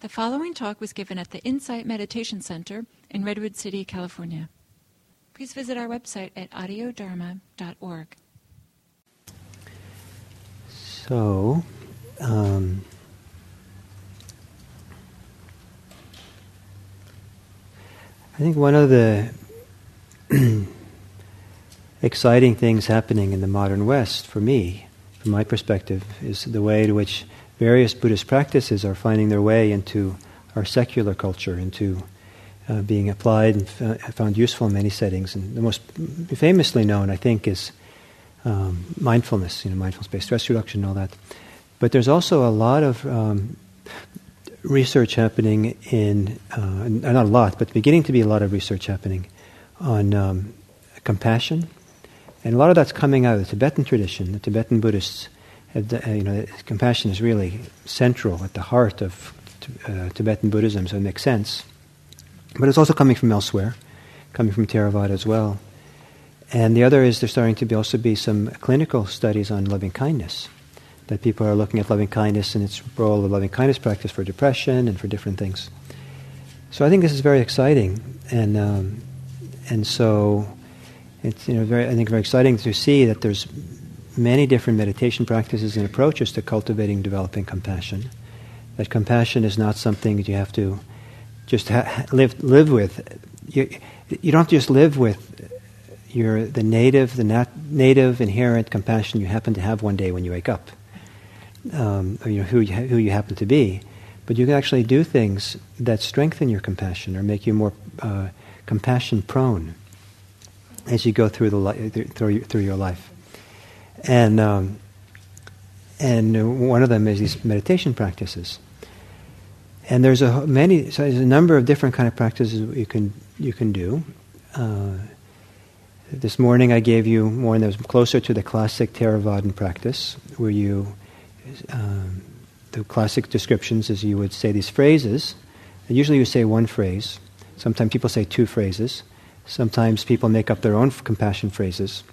The following talk was given at the Insight Meditation Center in Redwood City, California. Please visit our website at audiodharma.org. So, um, I think one of the exciting things happening in the modern West, for me, from my perspective, is the way in which various Buddhist practices are finding their way into our secular culture, into uh, being applied and f- found useful in many settings. And the most famously known, I think, is um, mindfulness, you know, mindfulness-based stress reduction and all that. But there's also a lot of um, research happening in, uh, not a lot, but beginning to be a lot of research happening on um, compassion. And a lot of that's coming out of the Tibetan tradition. The Tibetan Buddhists uh, you know, compassion is really central at the heart of uh, Tibetan Buddhism, so it makes sense. But it's also coming from elsewhere, coming from Theravada as well. And the other is there's starting to be also be some clinical studies on loving kindness. That people are looking at loving kindness and its role of loving kindness practice for depression and for different things. So I think this is very exciting, and um, and so it's you know very I think very exciting to see that there's many different meditation practices and approaches to cultivating developing compassion. That compassion is not something that you have to just ha- live live with. You, you don't just live with your the native the nat- native inherent compassion you happen to have one day when you wake up, um, or you know who you, who you happen to be. But you can actually do things that strengthen your compassion or make you more uh, compassion prone as you go through the li- through, through your life. And um, and one of them is these meditation practices. And there's a many so there's a number of different kind of practices you can you can do. Uh, this morning I gave you one that was closer to the classic Theravadan practice, where you um, the classic descriptions is you would say these phrases. And usually you say one phrase. Sometimes people say two phrases. Sometimes people make up their own compassion phrases.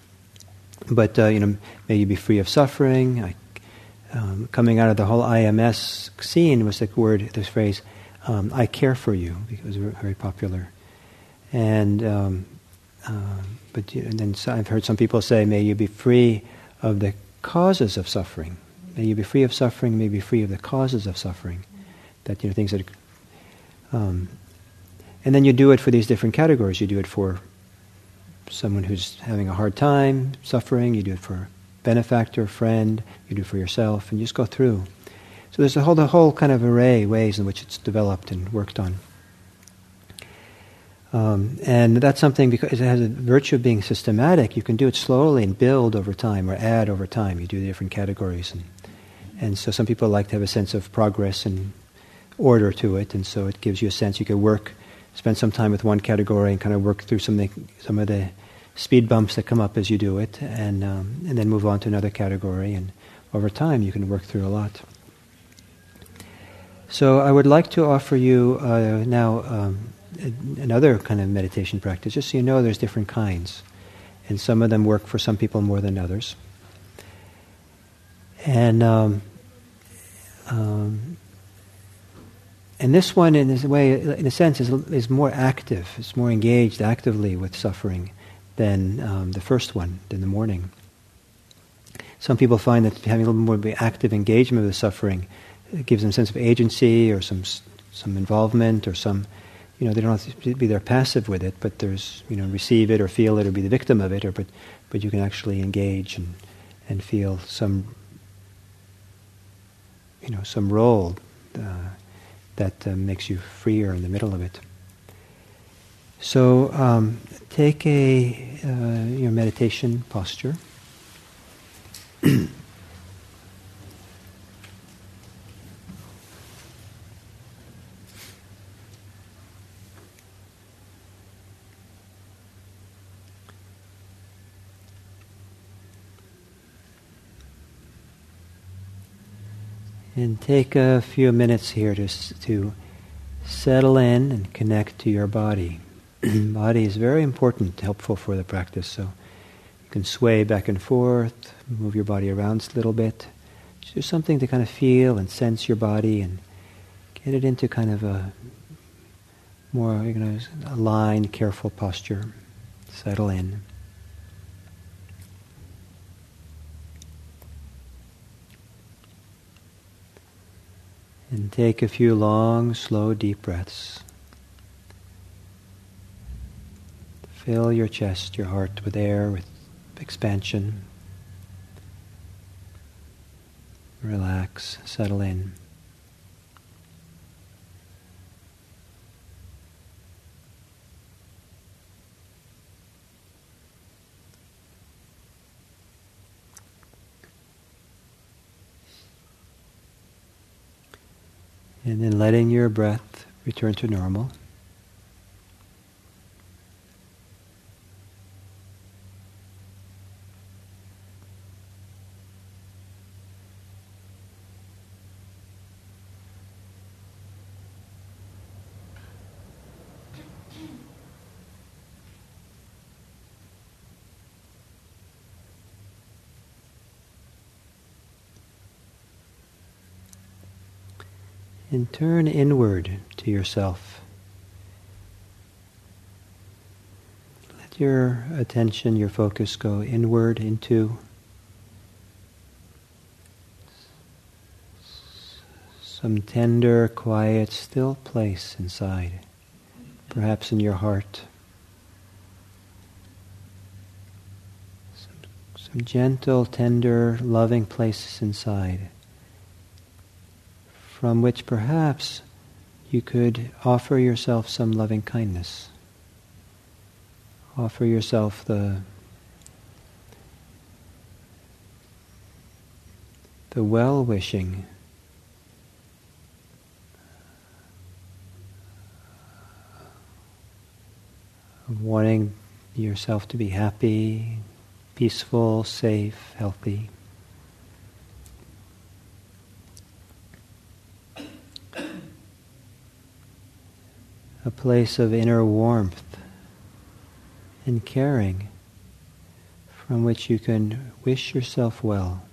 But, uh, you know, may you be free of suffering. I, um, coming out of the whole IMS scene was the word, this phrase, um, I care for you, because it was very popular. And, um, uh, but and then I've heard some people say, may you be free of the causes of suffering. May you be free of suffering, may you be free of the causes of suffering. That, you know, things that, um, and then you do it for these different categories. You do it for someone who's having a hard time, suffering. You do it for benefactor, friend. You do it for yourself, and you just go through. So there's a whole, whole kind of array of ways in which it's developed and worked on. Um, and that's something because it has a virtue of being systematic. You can do it slowly and build over time, or add over time. You do the different categories, and and so some people like to have a sense of progress and order to it, and so it gives you a sense you can work spend some time with one category and kind of work through some of the, some of the speed bumps that come up as you do it, and um, and then move on to another category. And over time, you can work through a lot. So I would like to offer you uh, now um, another kind of meditation practice, just so you know there's different kinds, and some of them work for some people more than others. And um, um, and this one, in a way, in a sense, is, is more active. It's more engaged actively with suffering than um, the first one, than the morning. Some people find that having a little more active engagement with suffering gives them a sense of agency or some some involvement or some, you know, they don't have to be there passive with it, but there's, you know, receive it or feel it or be the victim of it, or but but you can actually engage and and feel some, you know, some role. Uh, that uh, makes you freer in the middle of it. So um, take a uh, your meditation posture. And take a few minutes here to, to settle in and connect to your body. body is very important, helpful for the practice. So you can sway back and forth, move your body around a little bit. Just something to kind of feel and sense your body and Get it into kind of a more you know, aligned, careful posture. Settle in. And take a few long, slow, deep breaths. Fill your chest, your heart with air, with expansion. Relax, settle in. And then letting your breath return to normal. And turn inward to yourself. Let your attention, your focus go inward into some tender, quiet, still place inside, perhaps in your heart. Some, gentle, tender, loving places inside from which perhaps you could offer yourself some loving kindness. Offer yourself the the well wishing wanting yourself to be happy, peaceful, safe, healthy. A place of inner warmth and caring from which you can wish yourself well.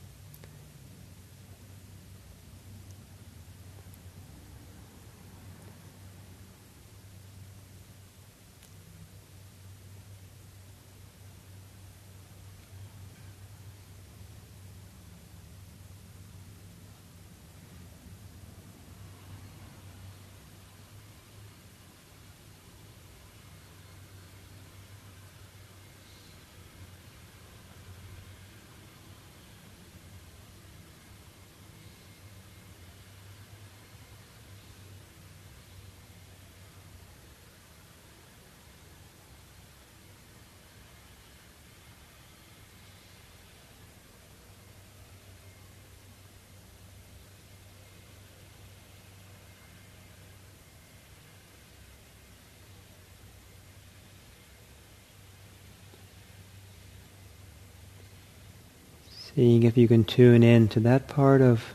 Seeing if you can tune in to that part of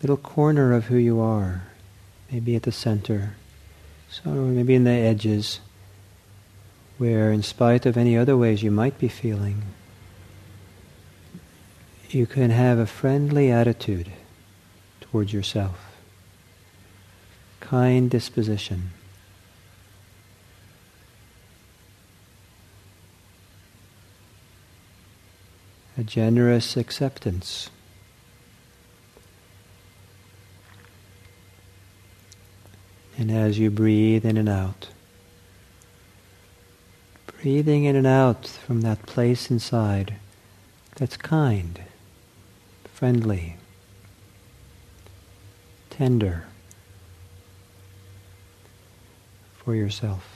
little corner of who you are, maybe at the center, so maybe in the edges, where in spite of any other ways you might be feeling, you can have a friendly attitude towards yourself, kind disposition. Generous acceptance. And as you breathe in and out, breathing in and out from that place inside that's kind, friendly, tender for yourself.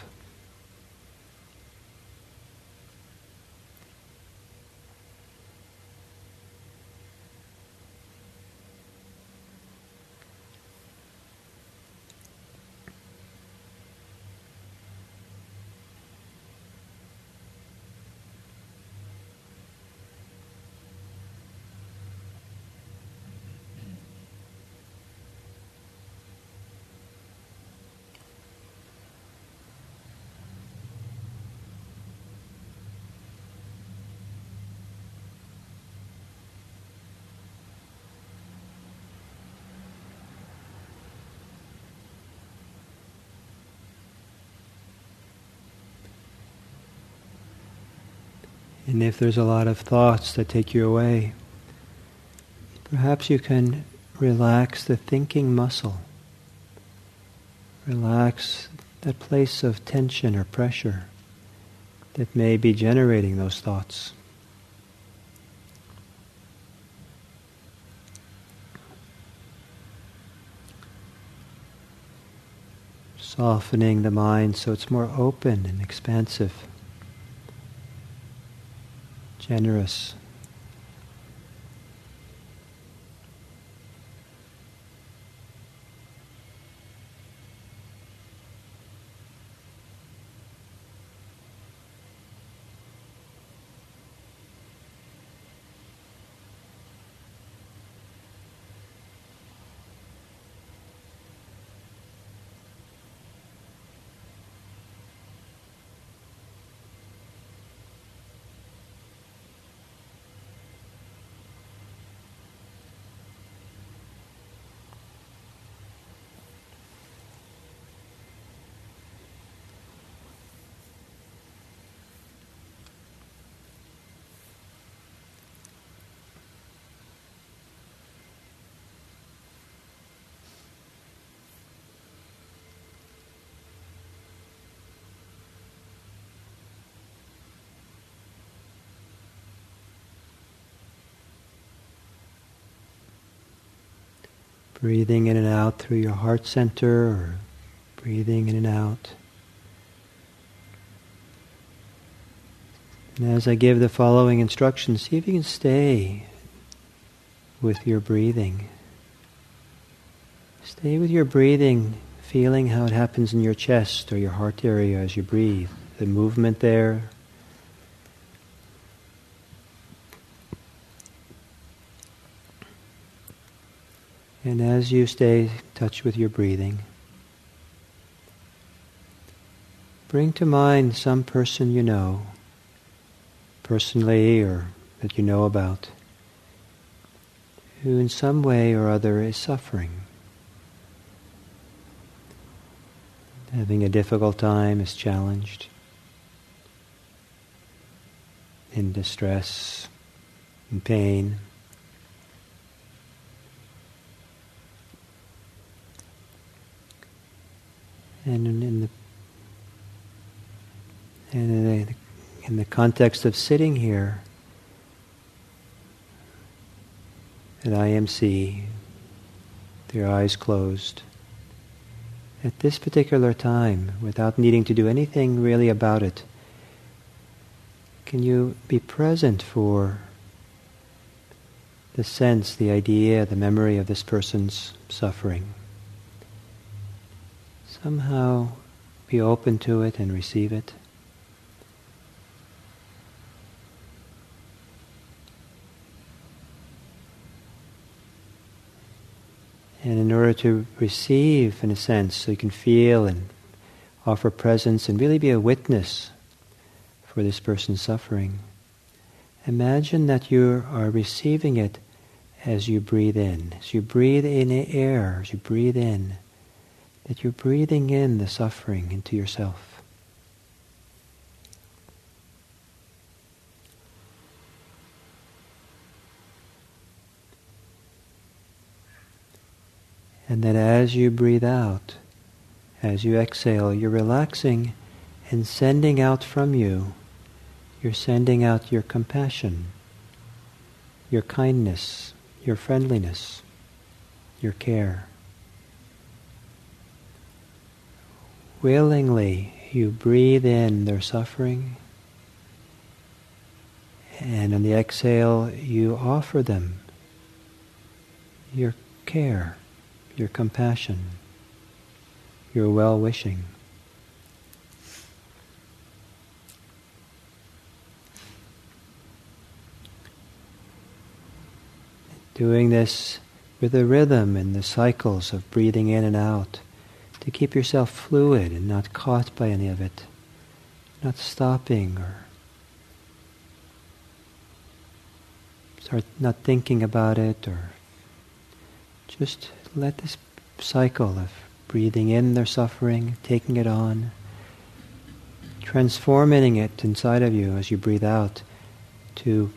And if there's a lot of thoughts that take you away, perhaps you can relax the thinking muscle. Relax that place of tension or pressure that may be generating those thoughts. Softening the mind so it's more open and expansive, generous. Breathing in and out through your heart center or breathing in and out. And as I give the following instructions, see if you can stay with your breathing. Stay with your breathing, feeling how it happens in your chest or your heart area as you breathe, the movement there, And as you stay in touch with your breathing, bring to mind some person you know, personally or that you know about, who in some way or other is suffering, having a difficult time, is challenged, in distress, in pain. And in the and in the, in the context of sitting here at IMC, your eyes closed, at this particular time, without needing to do anything really about it, can you be present for the sense, the idea, the memory of this person's suffering? Somehow be open to it and receive it. And in order to receive, in a sense, so you can feel and offer presence and really be a witness for this person's suffering, imagine that you are receiving it as you breathe in. As you breathe in air, as you breathe in, that you're breathing in the suffering into yourself. And that as you breathe out, as you exhale, you're relaxing and sending out from you, you're sending out your compassion, your kindness, your friendliness, your care. Willingly you breathe in their suffering, and on the exhale, you offer them your care, your compassion, your well wishing. Doing this with a rhythm and the cycles of breathing in and out to keep yourself fluid and not caught by any of it, not stopping or start not thinking about it or just let this cycle of breathing in their suffering, taking it on, transforming it inside of you as you breathe out, to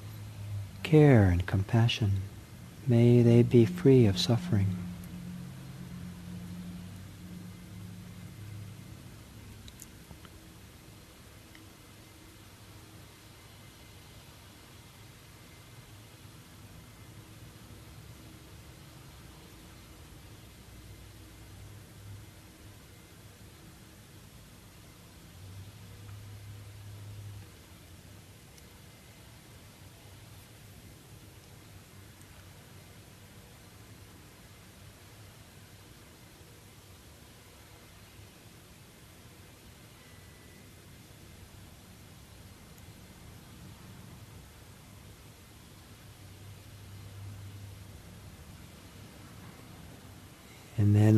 care and compassion. May they be free of suffering.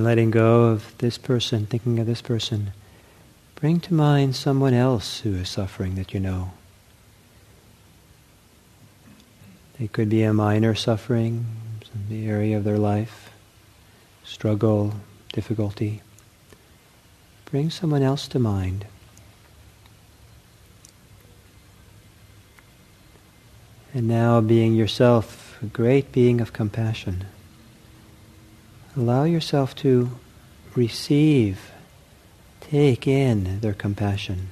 And letting go of this person, thinking of this person, bring to mind someone else who is suffering that you know. It could be a minor suffering, in the area of their life, struggle, difficulty. Bring someone else to mind. And now being yourself a great being of compassion. Allow yourself to receive, take in their compassion,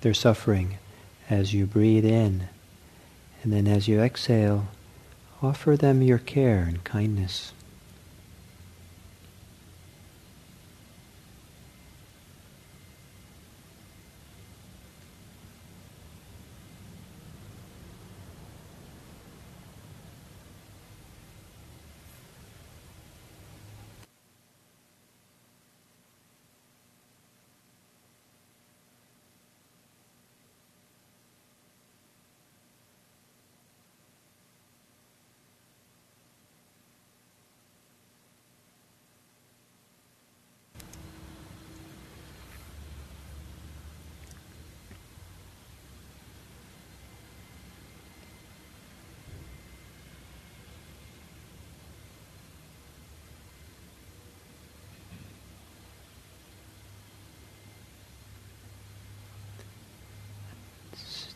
their suffering as you breathe in. And then as you exhale, offer them your care and kindness.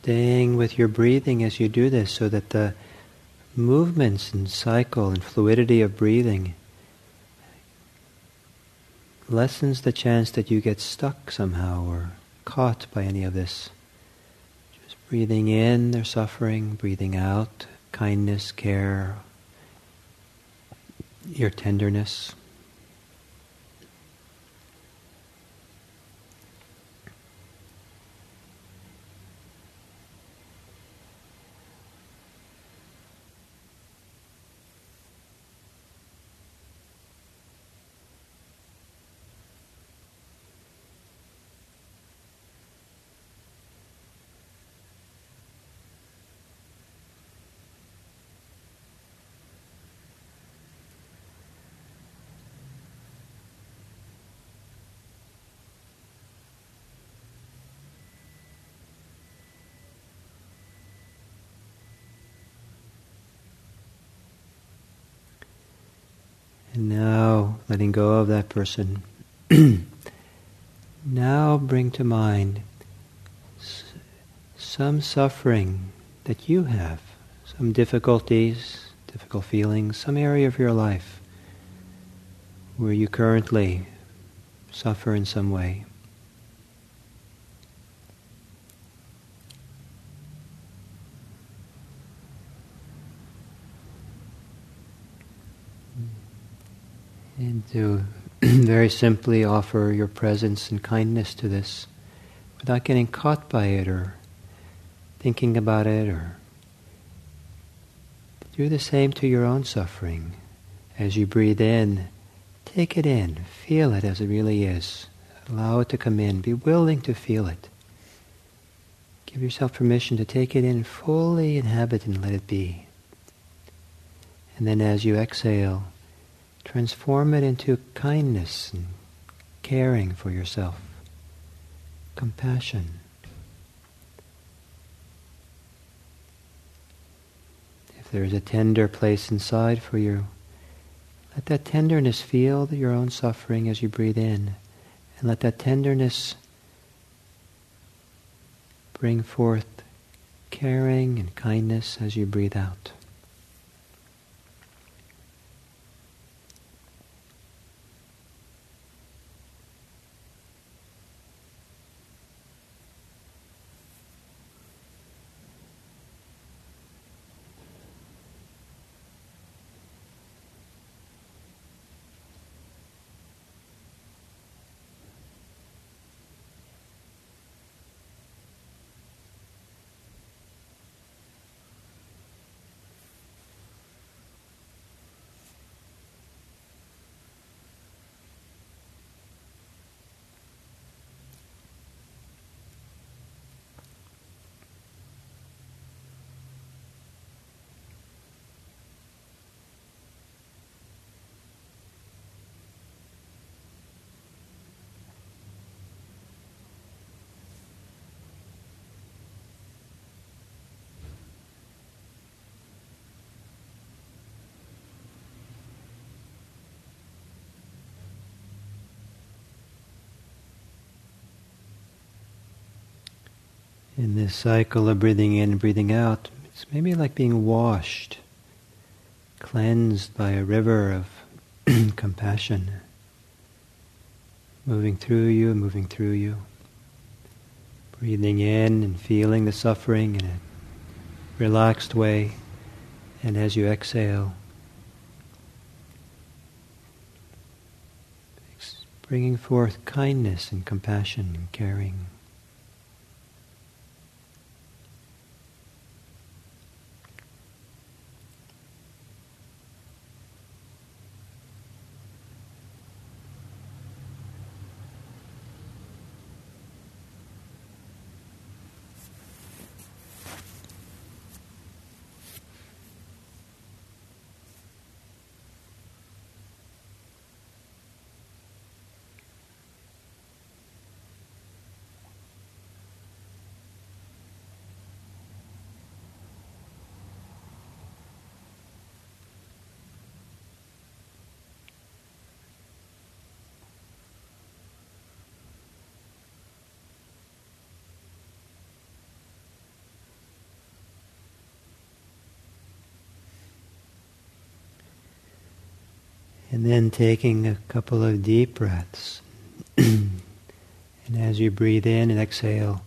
Staying with your breathing as you do this so that the movements and cycle and fluidity of breathing lessens the chance that you get stuck somehow or caught by any of this. Just breathing in their suffering, breathing out kindness, care, your tenderness. And now, letting go of that person, now bring to mind some suffering that you have, some difficulties, difficult feelings, some area of your life where you currently suffer in some way. To very simply offer your presence and kindness to this without getting caught by it or thinking about it or do the same to your own suffering. As you breathe in, take it in, feel it as it really is. Allow it to come in, be willing to feel it. Give yourself permission to take it in, fully inhabit and let it be. And then as you exhale, Transform it into kindness and caring for yourself, compassion. If there is a tender place inside for you, let that tenderness feel your own suffering as you breathe in, and let that tenderness bring forth caring and kindness as you breathe out. In this cycle of breathing in and breathing out, it's maybe like being washed, cleansed by a river of compassion, moving through you, moving through you. Breathing in and feeling the suffering in a relaxed way, and as you exhale, bringing forth kindness and compassion and caring. And then taking a couple of deep breaths. and as you breathe in and exhale,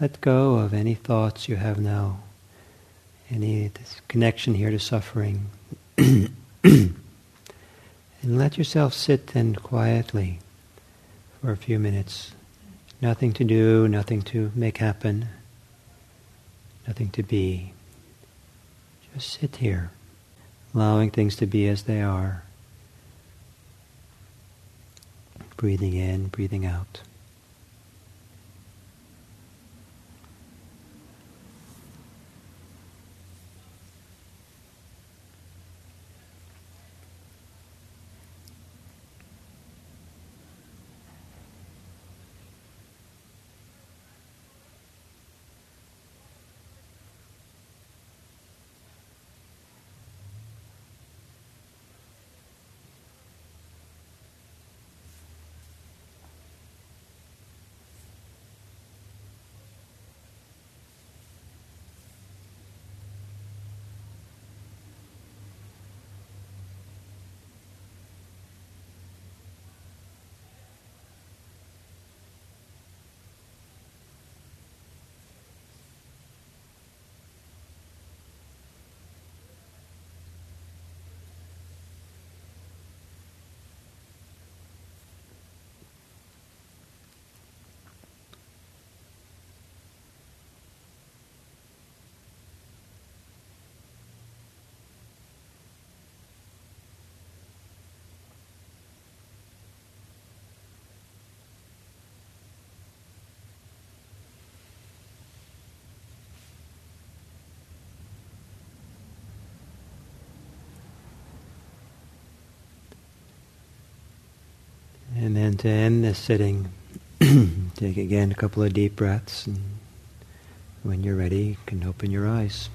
let go of any thoughts you have now, any connection here to suffering. and let yourself sit then quietly for a few minutes. Nothing to do, nothing to make happen, nothing to be. Just sit here, allowing things to be as they are. Breathing in, breathing out. And to end this sitting, take again a couple of deep breaths, and when you're ready, you can open your eyes.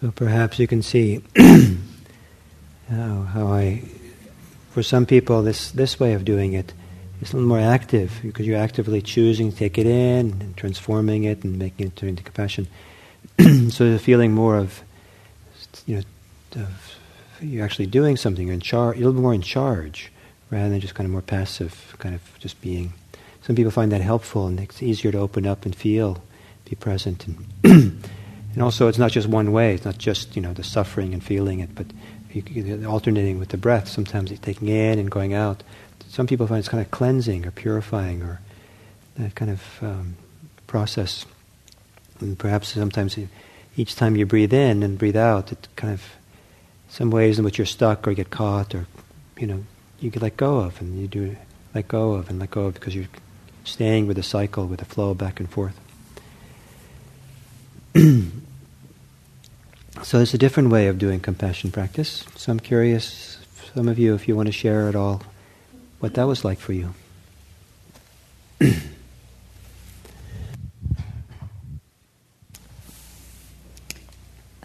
So perhaps you can see how, how I, for some people, this, this way of doing it is a little more active because you're actively choosing to take it in and transforming it and making it into compassion. so the feeling more of, you know, of you're actually doing something. You're in charge. A little more in charge rather than just kind of more passive, kind of just being. Some people find that helpful, and it's easier to open up and feel, be present, and and also it's not just one way. It's not just you know the suffering and feeling it, but you, alternating with the breath. Sometimes it's taking in and going out. Some people find it's kind of cleansing or purifying or that kind of um, process. And perhaps sometimes each time you breathe in and breathe out, it kind of some ways in which you're stuck or get caught or you know you can let go of and you do let go of and let go of because you're staying with the cycle with the flow back and forth. so it's a different way of doing compassion practice. So I'm curious, some of you, if you want to share at all, what that was like for you.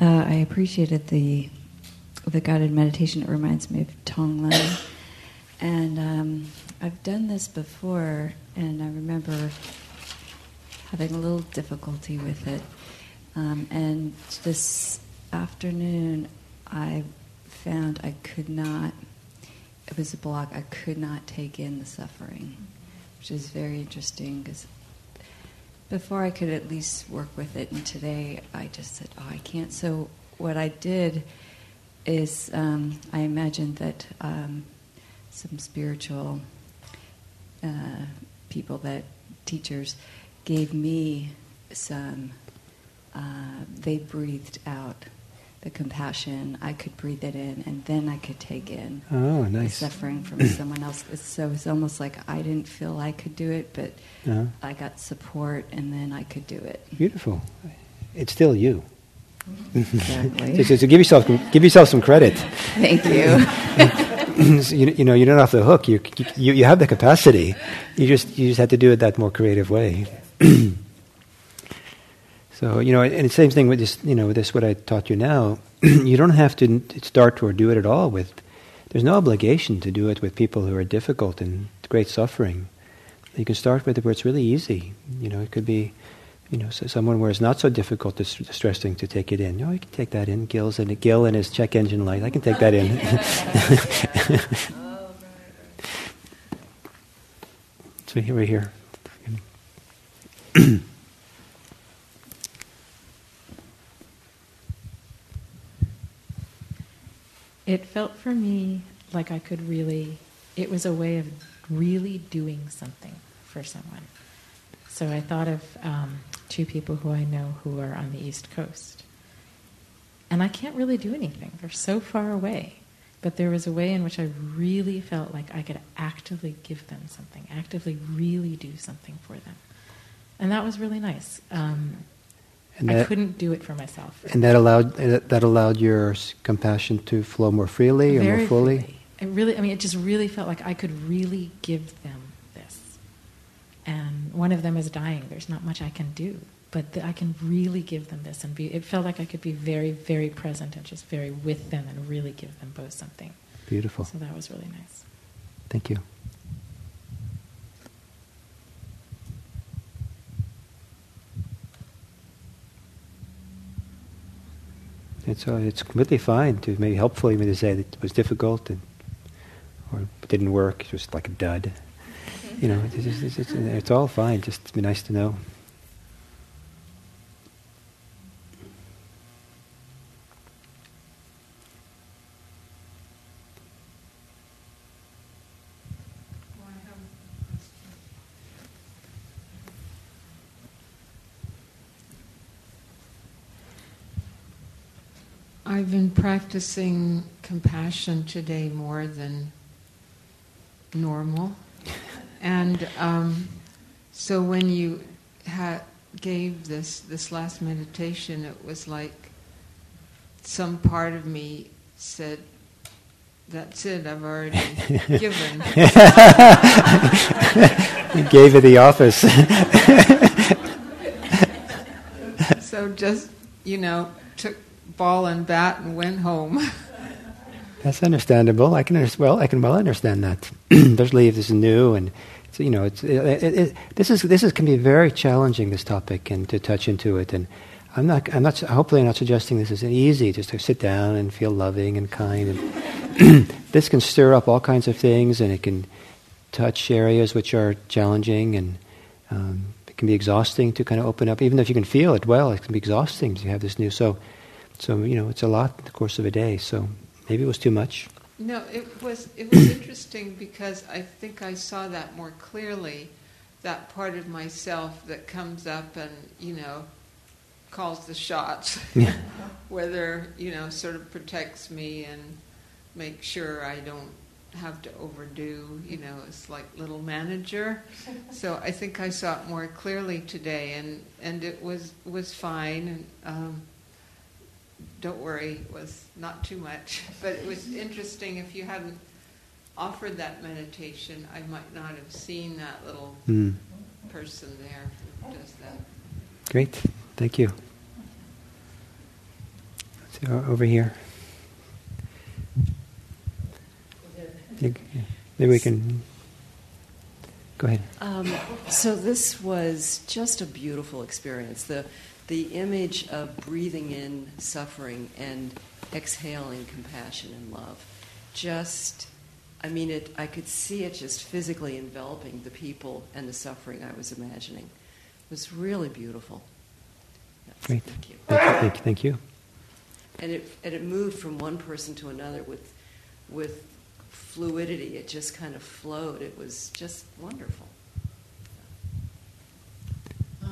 Uh, I appreciated the the guided meditation. It reminds me of Tonglen, and um, I've done this before, and I remember having a little difficulty with it. Um, and this afternoon, I found I could not. It was a block. I could not take in the suffering, which is very interesting because before I could at least work with it, and today I just said, "Oh, I can't." So what I did is um, I imagined that um, some spiritual uh, people, that teachers, gave me some. Uh, they breathed out the compassion. I could breathe it in, and then I could take in oh, nice. the suffering from someone else. So it's almost like I didn't feel I could do it, but uh-huh. I got support, and then I could do it. Beautiful. It's still you. Exactly. so, so, give yourself give yourself some credit. Thank you. you. you. know, you're not off the hook. You, you you have the capacity. You just you just have to do it that more creative way. So you know, and the same thing with this. You know, with this what I taught you now. you don't have to start or do it at all with. There's no obligation to do it with people who are difficult and great suffering. You can start with it where it's really easy. You know, it could be, you know, someone where it's not so difficult, distressing to take it in. Oh, you know, I can take that in. Gil's and Gil and his check engine light. I can take that in. so here we're here. It felt for me like I could really, it was a way of really doing something for someone. So I thought of um, two people who I know who are on the East Coast. And I can't really do anything, they're so far away. But there was a way in which I really felt like I could actively give them something, actively really do something for them. And that was really nice. Um, and that, I couldn't do it for myself. And that allowed that allowed your compassion to flow more freely Very or more fully. Freely. It really, I mean, it just really felt like I could really give them this. And one of them is dying. There's not much I can do, but I can really give them this, and be. It felt like I could be very, very present and just very with them, and really give them both something. Beautiful. So that was really nice. Thank you. It's uh, it's completely fine to maybe helpful even to say that it was difficult and or didn't work. Was like a dud. You know, it's, it's, it's, it's all fine. Just be nice to know. I've been practicing compassion today more than normal. And um, so when you ha- gave this, this last meditation, it was like some part of me said, that's it, I've already given. you gave it the office. so just, you know, ball and bat and went home. That's understandable. I can under- well, I can well understand that. Especially if this is new and so, you know, it, it, it, this is this is can be very challenging this topic and to touch into it. And I'm not I'm not hopefully I'm not suggesting this is easy just to sit down and feel loving and kind. And this can stir up all kinds of things, and it can touch areas which are challenging and. Um, it can be exhausting to kind of open up, even if you can feel it well. It can be exhausting to have this new. So, so you know, it's a lot in the course of a day. So maybe it was too much. No, it was it was interesting because I think I saw that more clearly, that part of myself that comes up and you know, calls the shots, Yeah. whether you know sort of protects me and makes sure I don't have to overdo. You know, it's like little manager. So I think I saw it more clearly today, and and it was was fine. And um, don't worry, it was not too much. But it was interesting. If you hadn't offered that meditation, I might not have seen that little Mm. person there who does that. Great, thank you. Let's see, o- over here. Maybe we can. Go ahead. Um, so this was just a beautiful experience. The the image of breathing in suffering and exhaling compassion and love. Just, I mean, it. I could see it just physically enveloping the people and the suffering I was imagining. It was really beautiful. Yes, Great. Thank you. Thank you. Thank you. Thank you. And it and it moved from one person to another with with fluidity. It just kind of flowed. It was just wonderful.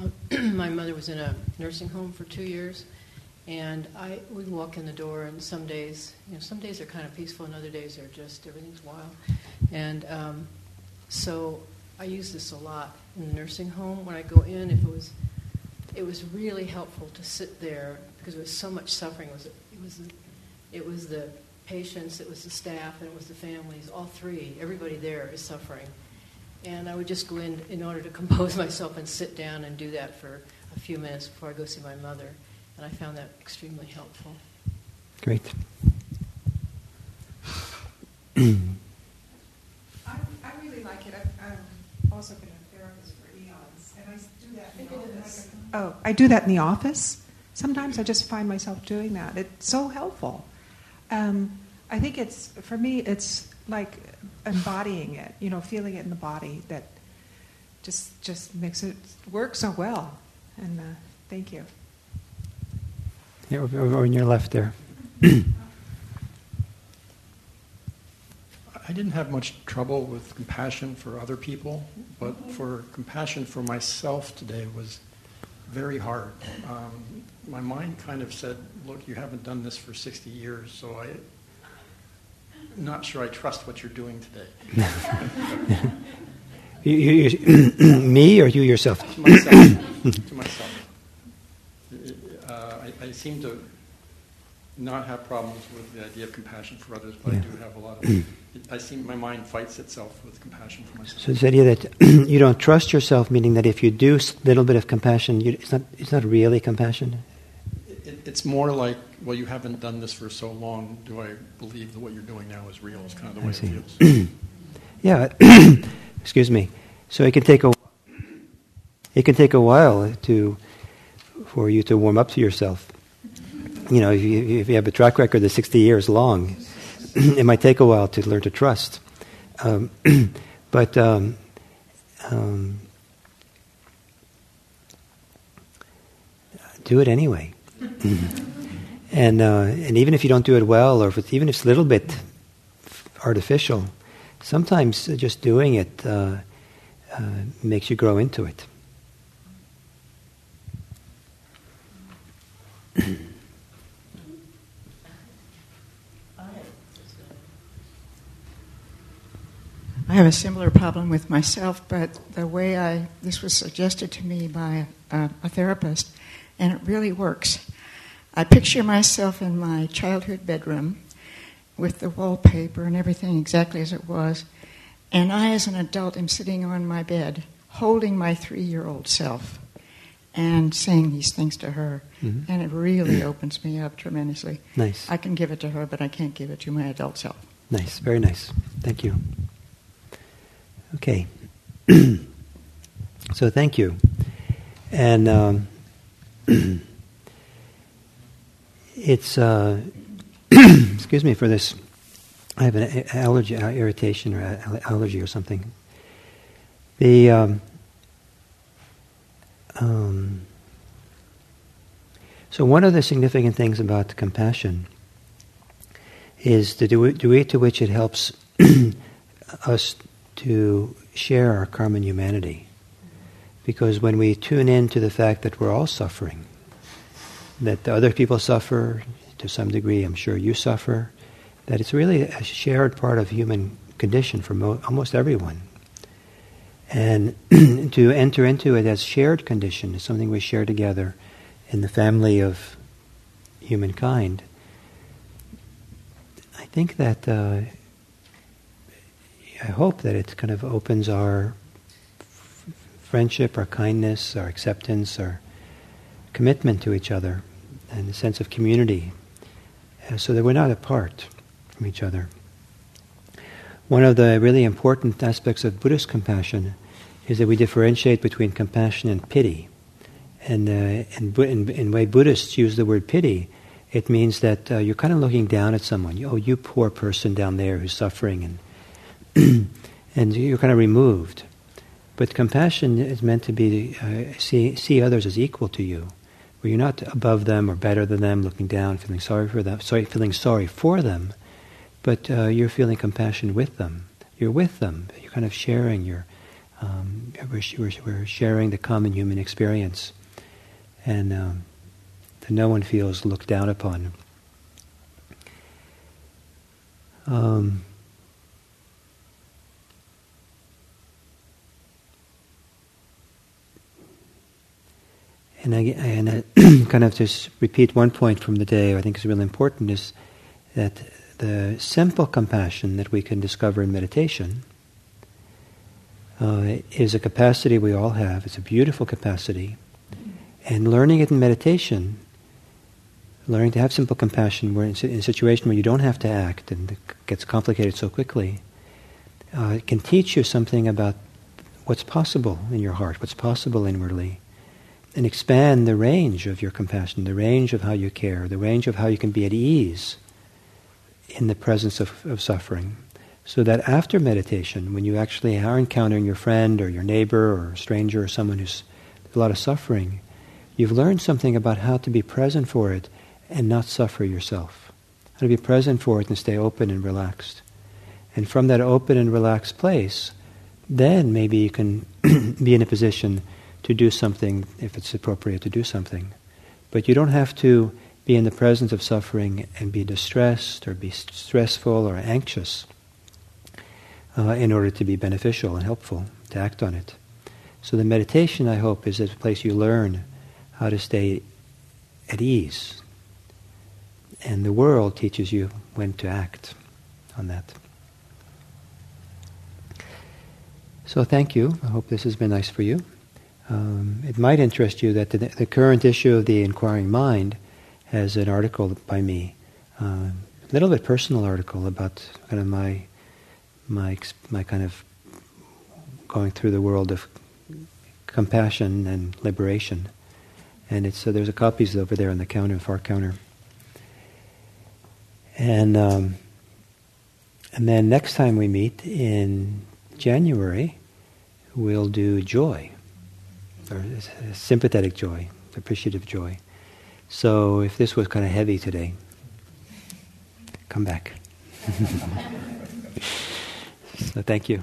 Um, my mother was in a nursing home for two years, and I would walk in the door, and some days, you know, some days are kind of peaceful, and other days are just everything's wild. And um, so I use this a lot in the nursing home. When I go in, if it was, it was really helpful to sit there because there was so much suffering. It was it was the, it was the patients, it was the staff, and it was the families. All three, everybody there is suffering. And I would just go in in order to compose myself and sit down and do that for a few minutes before I go see my mother. And I found that extremely helpful. Great. I, I really like it. I've, I've also been a therapist for eons, and I do that in the office. Oh, I do that in the office. Sometimes I just find myself doing that. It's so helpful. Um, I think it's for me. It's like embodying it. You know, feeling it in the body. That just just makes it work so well. And uh, thank you. Yeah, over, over on your left there. I didn't have much trouble with compassion for other people, but for compassion for myself today was very hard. Um, my mind kind of said, "Look, you haven't done this for 60 years, so I." Not sure I trust what you're doing today. You, you, you- me or you yourself? to myself. to myself. Uh, I, I seem to not have problems with the idea of compassion for others, but I do have a lot of. I seem my mind fights itself with compassion for myself. So this idea that you don't trust yourself, meaning that if you do a little bit of compassion, you, it's not it's not really compassion. It, it's more like, well, you haven't done this for so long. Do I believe that what you're doing now is real? Is kind of the way it feels. Yeah. Excuse me. So it can take a it can take a while to for you to warm up to yourself. You know, if you, if you have a track record that's 60 years long, it might take a while to learn to trust. Um, but um, um, do it anyway. And uh, and even if you don't do it well, or if it's, even if it's a little bit artificial, sometimes just doing it uh, uh, makes you grow into it. I have a similar problem with myself, but the way I this was suggested to me by a, a therapist, and it really works. I picture myself in my childhood bedroom with the wallpaper and everything exactly as it was, and I, as an adult, am sitting on my bed holding my three-year-old self, and saying these things to her. Mhm. And it really opens me up tremendously. Nice. I can give it to her, but I can't give it to my adult self. Nice, very nice. Thank you. Okay. so thank you. And um, it's, uh, excuse me for this, I have an allergy, uh, irritation or allergy or something. The, um, um, so one of the significant things about compassion is the degree to which it helps us to share our common humanity. Because when we tune in to the fact that we're all suffering, that the other people suffer, to some degree, I'm sure you suffer, that it's really a shared part of human condition for mo- almost everyone. And to enter into it as shared condition is something we share together in the family of humankind. I think that uh, I hope that it kind of opens our f- friendship, our kindness, our acceptance, our commitment to each other, and a sense of community, uh, so that we're not apart from each other. One of the really important aspects of Buddhist compassion is that we differentiate between compassion and pity. And uh, in, in, in way Buddhists use the word pity, it means that uh, you're kind of looking down at someone. Oh, you poor person down there who's suffering, and and you're kind of removed. But compassion is meant to be uh, see see others as equal to you, where you're not above them or better than them, looking down, feeling sorry for them, sorry, feeling sorry for them, but uh, you're feeling compassion with them. You're with them. You're kind of sharing your. Um, we're, we're, sharing the common human experience, and. Um, that no one feels looked down upon. Um, and I, and I kind of just repeat one point from the day I think is really important is that the simple compassion that we can discover in meditation uh, is a capacity we all have. It's a beautiful capacity. And learning it in meditation learning to have simple compassion where in a situation where you don't have to act and it gets complicated so quickly uh, it can teach you something about what's possible in your heart what's possible inwardly and expand the range of your compassion the range of how you care the range of how you can be at ease in the presence of, of suffering so that after meditation when you actually are encountering your friend or your neighbor or a stranger or someone who's a lot of suffering you've learned something about how to be present for it and not suffer yourself. How to be present for it and stay open and relaxed. And from that open and relaxed place, then maybe you can be in a position to do something if it's appropriate to do something. But you don't have to be in the presence of suffering and be distressed or be stressful or anxious uh, in order to be beneficial and helpful, to act on it. So the meditation, I hope, is a place you learn how to stay at ease, and the world teaches you when to act on that. So thank you. I hope this has been nice for you. Um, it might interest you that the, the, current issue of the Inquiring Mind has an article by me, uh, a little bit personal article about kind of my my my kind of going through the world of compassion and liberation. And it's uh, there's a copies over there on the counter, far counter. And um, and then next time we meet in January, we'll do joy, or sympathetic joy, appreciative joy. So if this was kind of heavy today, come back. so thank you.